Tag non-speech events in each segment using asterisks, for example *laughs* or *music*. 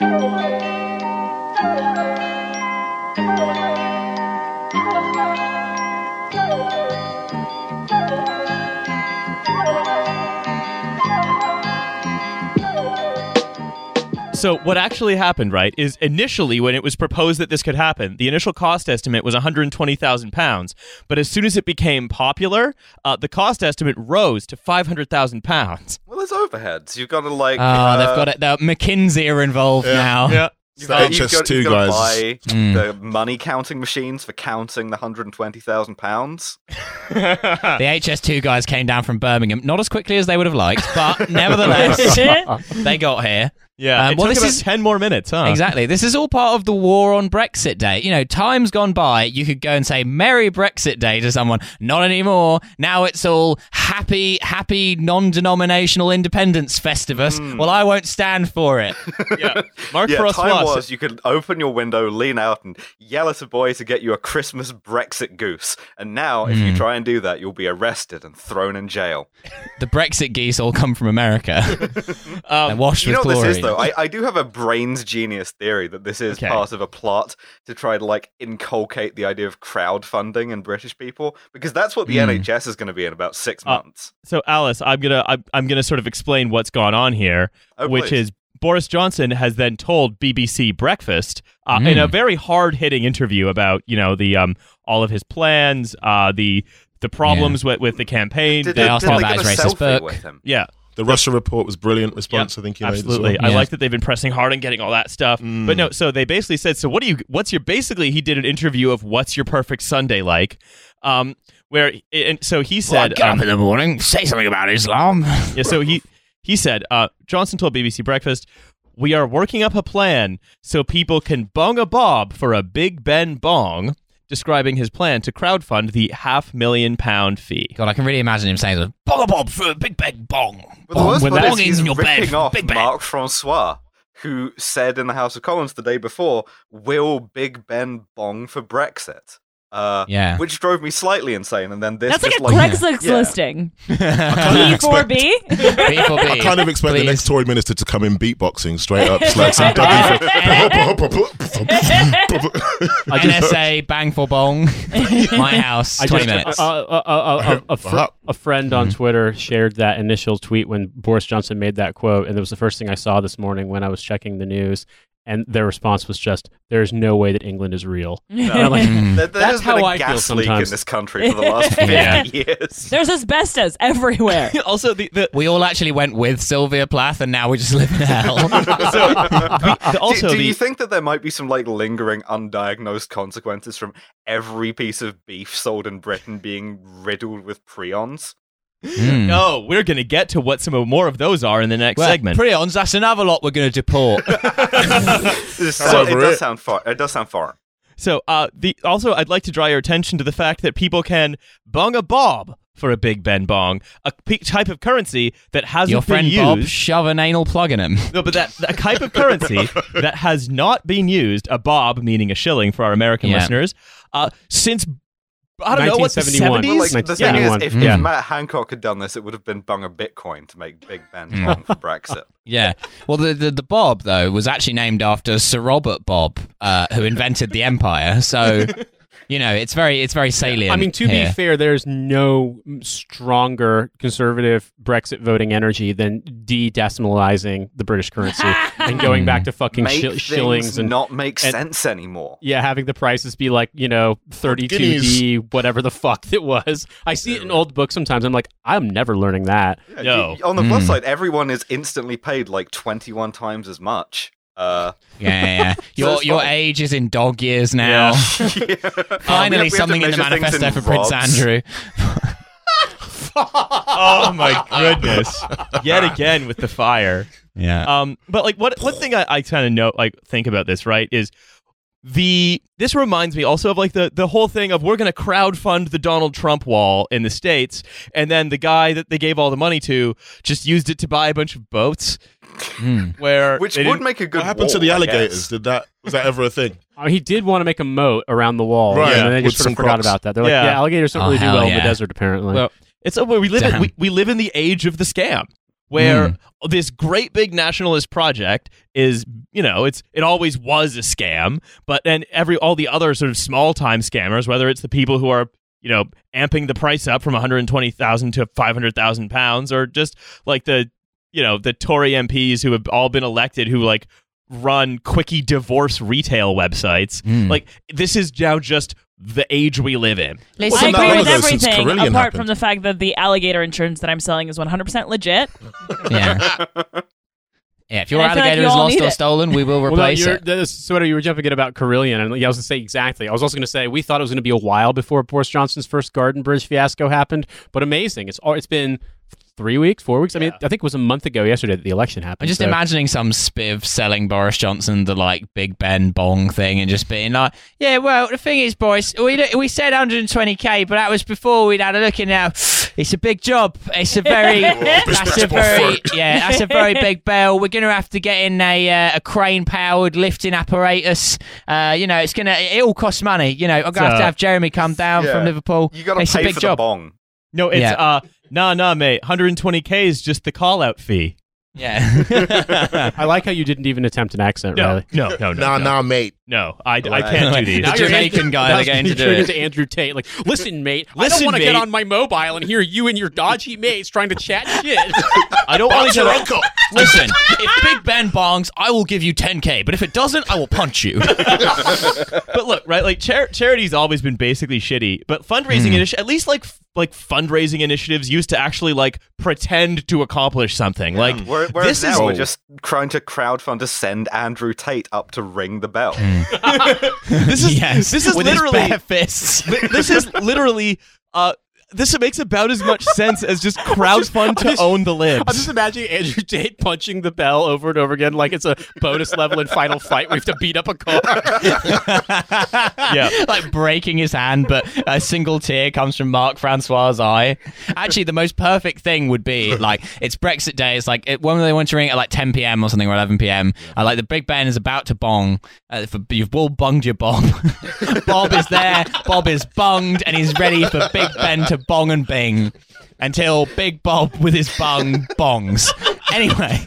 Thank you. So what actually happened, right, is initially when it was proposed that this could happen, the initial cost estimate was 120,000 pounds. But as soon as it became popular, uh, the cost estimate rose to 500,000 pounds. Well, there's overheads. You've got to like. Oh, uh, they've got it. The McKinsey are involved now. Yeah. You've the got, you've got, HS2 you've got to guys. buy Mm. the money counting machines for counting the 120,000 pounds. *laughs* The HS2 guys came down from Birmingham, not as quickly as they would have liked, but *laughs* nevertheless, *laughs* they got here. Yeah. Um, it well, took this about is- 10 more minutes, huh? Exactly. This is all part of the war on Brexit Day. You know, times gone by, you could go and say Merry Brexit Day to someone. Not anymore. Now it's all happy, happy non-denominational independence festivus. Well, I won't stand for it. *laughs* Yeah. Mark yeah, Frostois time said- was you could open your window, lean out, and yell at a boy to get you a Christmas Brexit goose. And now, if Hmm. you try and do that, you'll be arrested and thrown in jail. The Brexit geese all come from America. *laughs* They're washed You know with what chlorine. this is, though? I, I do have a brains genius theory that this is Okay. part of a plot to try to like inculcate the idea of crowdfunding in British people because that's what the Hmm. NHS is going to be in about six Uh, months. So Alice, I'm gonna I'm, I'm gonna sort of explain what's gone on here, Oh, which please. is Boris Johnson has then told BBC Breakfast uh, in Mm. a very hard hitting interview about you know the um all of his plans, uh the the problems with with the campaign. Did they they, asked did him about his racist selfie book. yeah, The Russia report was brilliant response. I think you made absolutely. well. I Yeah. like that they've been pressing hard on getting all that stuff. Mm. But no, so they basically said, so what do you? What's your? Basically, he did an interview of what's your perfect Sunday like, um, where and so he said, get um, up in the morning, say something about Islam. *laughs* Yeah, so he he said, uh, Johnson told BBC Breakfast, "We are working up a plan so people can bong a bob for a Big Ben bong." Describing his plan to crowdfund the half million pound fee. God, I can really imagine him saying, "Bong a bob for a big big bong." But the worst with part is he's in your ripping bed. off Big. Mark Francois, who said in the House of Commons the day before, "Will Big Ben bong for Brexit?" Uh, Yeah. which drove me slightly insane. And then this That's like just a like Craigslist yeah. listing. kind of E4B. People I kind of expect the next Tory minister to come in beatboxing straight up, just like some *laughs* *laughs* NSA bang for bong. *laughs* My house, twenty just, minutes. uh, uh, uh, uh, uh, a, fr- a friend on Twitter shared that initial tweet when Boris Johnson made that quote, and it was the first thing I saw this morning when I was checking the news. And their response was just, "There's no way that England is real." *laughs* And I'm like, Mm. There, there That's how been a I feel gas leak in this country for the last *laughs* 50 Yeah. years. There's asbestos everywhere. *laughs* also, the, the we all actually went with Sylvia Plath, and now we just live in hell. so the, also do, do the, you think that there might be some like lingering undiagnosed consequences from every piece of beef sold in Britain being riddled with prions? Mm. no, *laughs* we're gonna get to what some more of those are in the next Well, segment. Prions, that's another lot we're going to deport. *laughs* This- Sounds it does sound far. It does sound foreign. So, uh, the also, I'd like to draw your attention to the fact that people can bong a bob for a Big Ben bong, a p- type of currency that hasn't Your friend been Bob, used. shove an anal plug in him. *laughs* No, but that, that type of currency that has not been used, a bob meaning a shilling for our American Yeah. listeners, uh, since I don't know what the 1971. Well, like, seventies. the thing is, if, Yeah. if Matt Hancock had done this, it would have been bung a Bitcoin to make Big Ben Mm. for Brexit. *laughs* Yeah. Well, the, the the Bob though was actually named after Sir Robert Bob, uh, who invented the empire. So, *laughs* you know, it's very it's very salient. I mean, to here. be fair, there's no stronger conservative Brexit voting energy than de-decimalizing the British currency *laughs* and going back to fucking Make shi- shillings and not make and- sense anymore. yeah, having the prices be like you know 32d whatever the fuck it was. I see it in old books sometimes. I'm like, I'm never learning that. Yeah, No. you- on the plus Mm. side, everyone is instantly paid like 21 times as much. Uh, yeah, yeah, yeah. *laughs* Your it's your fine. age is in dog years now. yeah. *laughs* *laughs* Finally, we have to something in the manifesto in for Prince. Andrew. oh my goodness! Yet again with the fire. Yeah. Um, but like what one thing I, I kind of know like think about this right is the this reminds me also of like the the whole thing of we're going to crowdfund the Donald Trump wall in the states, and then the guy that they gave all the money to just used it to buy a bunch of boats. Mm. *laughs* Where Which would didn't- make a good What happened to the I alligators? guess. Did that was that ever a thing? *laughs* Uh, he did want to make a moat around the wall, Right, and then they with just sort some of forgot crocs. about that. They're like, Yeah. yeah, alligators don't Oh, really do hell well in yeah. the desert, apparently. Well, it's oh, we live in, Damn. we, we live in the age of the scam. where this great big nationalist project is, you know, it's it always was a scam, but then every all the other sort of small time scammers, whether it's the people who are you know, amping the price up from 120,000 to 500,000 pounds, or just like the, you know, the Tory MPs who have all been elected who like run quickie divorce retail websites. Mm. Like this is now just the age we live in. I Wasn't that agree with everything apart happened? from the fact that the alligator insurance that I'm selling is 100% legit. *laughs* Yeah. *laughs* Yeah, if your And I like alligator you is lost or it. stolen, we will *laughs* Well, no, replace you're, it. this, so you were jumping in about Carillion, and yeah, I was going to say exactly. I was also going to say we thought it was going to be a while before Boris Johnson's first Garden Bridge fiasco happened, but amazing. It's al- it's been three weeks, four weeks. I mean, I think it was a month ago yesterday that the election happened. I'm just so- imagining some spiv selling Boris Johnson the like Big Ben bong thing and just being like, "Yeah, well, the thing is, boys, we we said 120k, but that was before we'd had a look. And now it's a big job. It's a very *laughs* that's a very yeah, that's a very big bell. We're gonna have to get in a uh, a crane powered lifting apparatus. Uh, you know, it's gonna it all costs money. You know, I'm gonna have to have Jeremy come down Yeah. from Liverpool. You got to It's a pay big for job. the bong. No, it's Yeah. uh nah nah mate. 120k is just the call out fee. Yeah. *laughs* *laughs* I like how you didn't even attempt an accent, No, Riley. no, no, no, Nah, no. nah, mate. No, I, I can't do *laughs* these. Now The you're Jamaican guy they're to do it. to Andrew Tate. Like, listen, mate. I Listen, don't want to get on my mobile and hear you and your dodgy mates trying to chat shit. I don't want Box to your get. uncle. Listen, if Big Ben bongs, I will give you 10k, but if it doesn't, I will punch you. But look, right? Like char- charity's always been basically shitty, but fundraising hmm. initi- at least like f- like fundraising initiatives used to actually like pretend to accomplish something. Like Where- Whereas this now is we're just trying to crowdfund to send Andrew Tate up to ring the bell. *laughs* this is *laughs* yes, this is with his literally bare fists. This is literally uh this makes about as much *laughs* sense as just crowdfund to just- own the libs. I'm just imagining Andrew Tate punching the bell over and over again like it's a bonus level in Final Fight We have to beat up a car. *laughs* yeah. *laughs* like breaking his hand, but a single tear comes from Mark Francois' eye. Actually, the most perfect thing would be like it's Brexit Day. It's like it, when they want to ring at like 10 p.m. or something or 11 p.m. Uh, like the Big Ben is about to bong. Uh, for, you've all bunged your bong. Bob is there. Bob is bunged, and he's ready for Big Ben to bong and bing until Big Bob with his bung bongs. Anyway,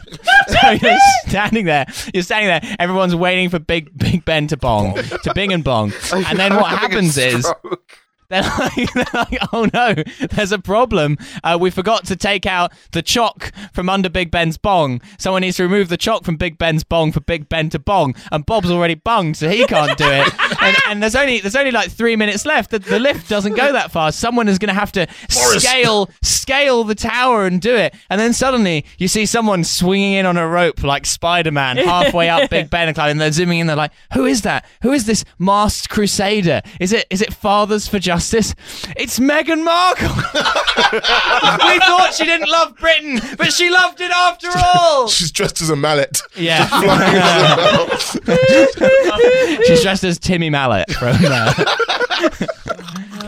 so you're standing there. You're standing there. Everyone's waiting for Big Big Ben to bong, to bing and bong. And then what happens is stroke. They're like, *laughs* they're like, oh no, there's a problem. Uh, we forgot to take out the chalk from under Big Ben's bong. Someone needs to remove the chalk from Big Ben's bong for Big Ben to bong. And Bob's already bunged, so he can't do it. *laughs* and, and there's only there's only like three minutes left. The, the lift doesn't go that fast. Someone is going to have to scale scale the tower and do it. And then suddenly you see someone swinging in on a rope like Spider Man *laughs* halfway up Big Ben and they're zooming in. They're like, who is that? Who is this masked crusader? Is it is it Fathers for Justice? It's Meghan Markle. *laughs* we thought she didn't love Britain, but she loved it after *laughs* all. She's dressed as a mallet. Yeah, *laughs* Flying as a bell. she's dressed as Timmy Mallett from uh,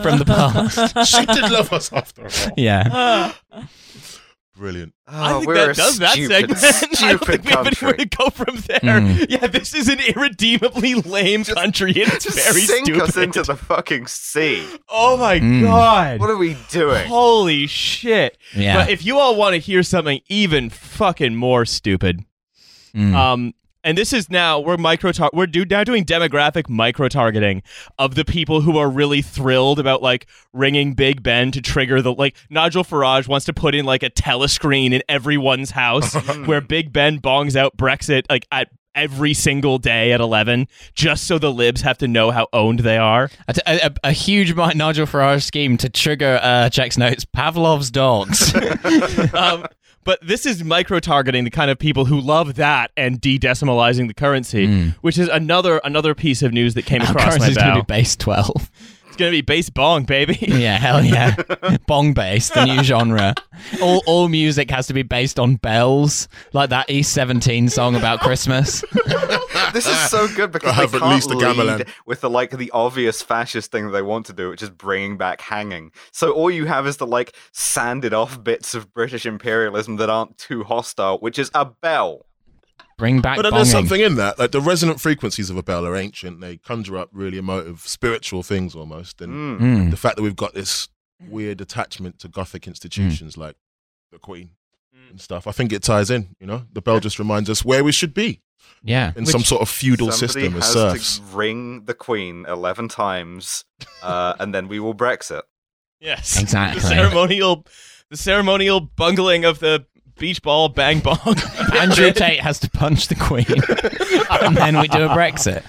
from the past. she did love us after all. Yeah. Brilliant. I Oh, think we're that a does that stupid, segment. *laughs* I don't Stupid think we have anywhere country. to go from there. Yeah, this is an irredeemably lame country, and it's Just very sink stupid. us into the fucking sea. oh my Mm. god! What are we doing? Holy shit! Yeah. But if you all want to hear something even fucking more stupid, Mm. um, and this is now we're micro tar- we're do- now doing demographic micro targeting of the people who are really thrilled about like ringing Big Ben to trigger the like Nigel Farage wants to put in like a telescreen in everyone's house *laughs* where Big Ben bongs out Brexit like at every single day at 11 just so the libs have to know how owned they are A, a, a huge Nigel Farage scheme to trigger uh, checks notes Pavlov's dogs. *laughs* *laughs* um, but this is micro targeting the kind of people who love that and de-decimalizing the currency, which is another another piece of news that came Our across my bow. to be base 12. It's going to be bass bong, baby. *laughs* Yeah, hell yeah. *laughs* Bong bass, the new genre. All all music has to be based on bells, like that E seventeen song about Christmas. *laughs* This is so good because I have they can't least a gamelan. lead with the like the obvious fascist thing that they want to do, which is bringing back hanging. So all you have is the like sanded off bits of British imperialism that aren't too hostile, which is a bell. Bring back But then there's something in that. Like the resonant frequencies of a bell are ancient. They conjure up really emotive, spiritual things almost. And Mm. Mm. the fact that we've got this weird attachment to Gothic institutions like the Queen. and stuff. I think it ties in. You know, the bell just reminds us where we should be Yeah. in some sort of feudal Somebody system as has serfs. to ring the queen eleven times, uh, and then we will Brexit. Yes, Exactly. The ceremonial, the ceremonial bungling of the beach ball bang bong. *laughs* Andrew Tate has to punch the Queen, and then we do a Brexit.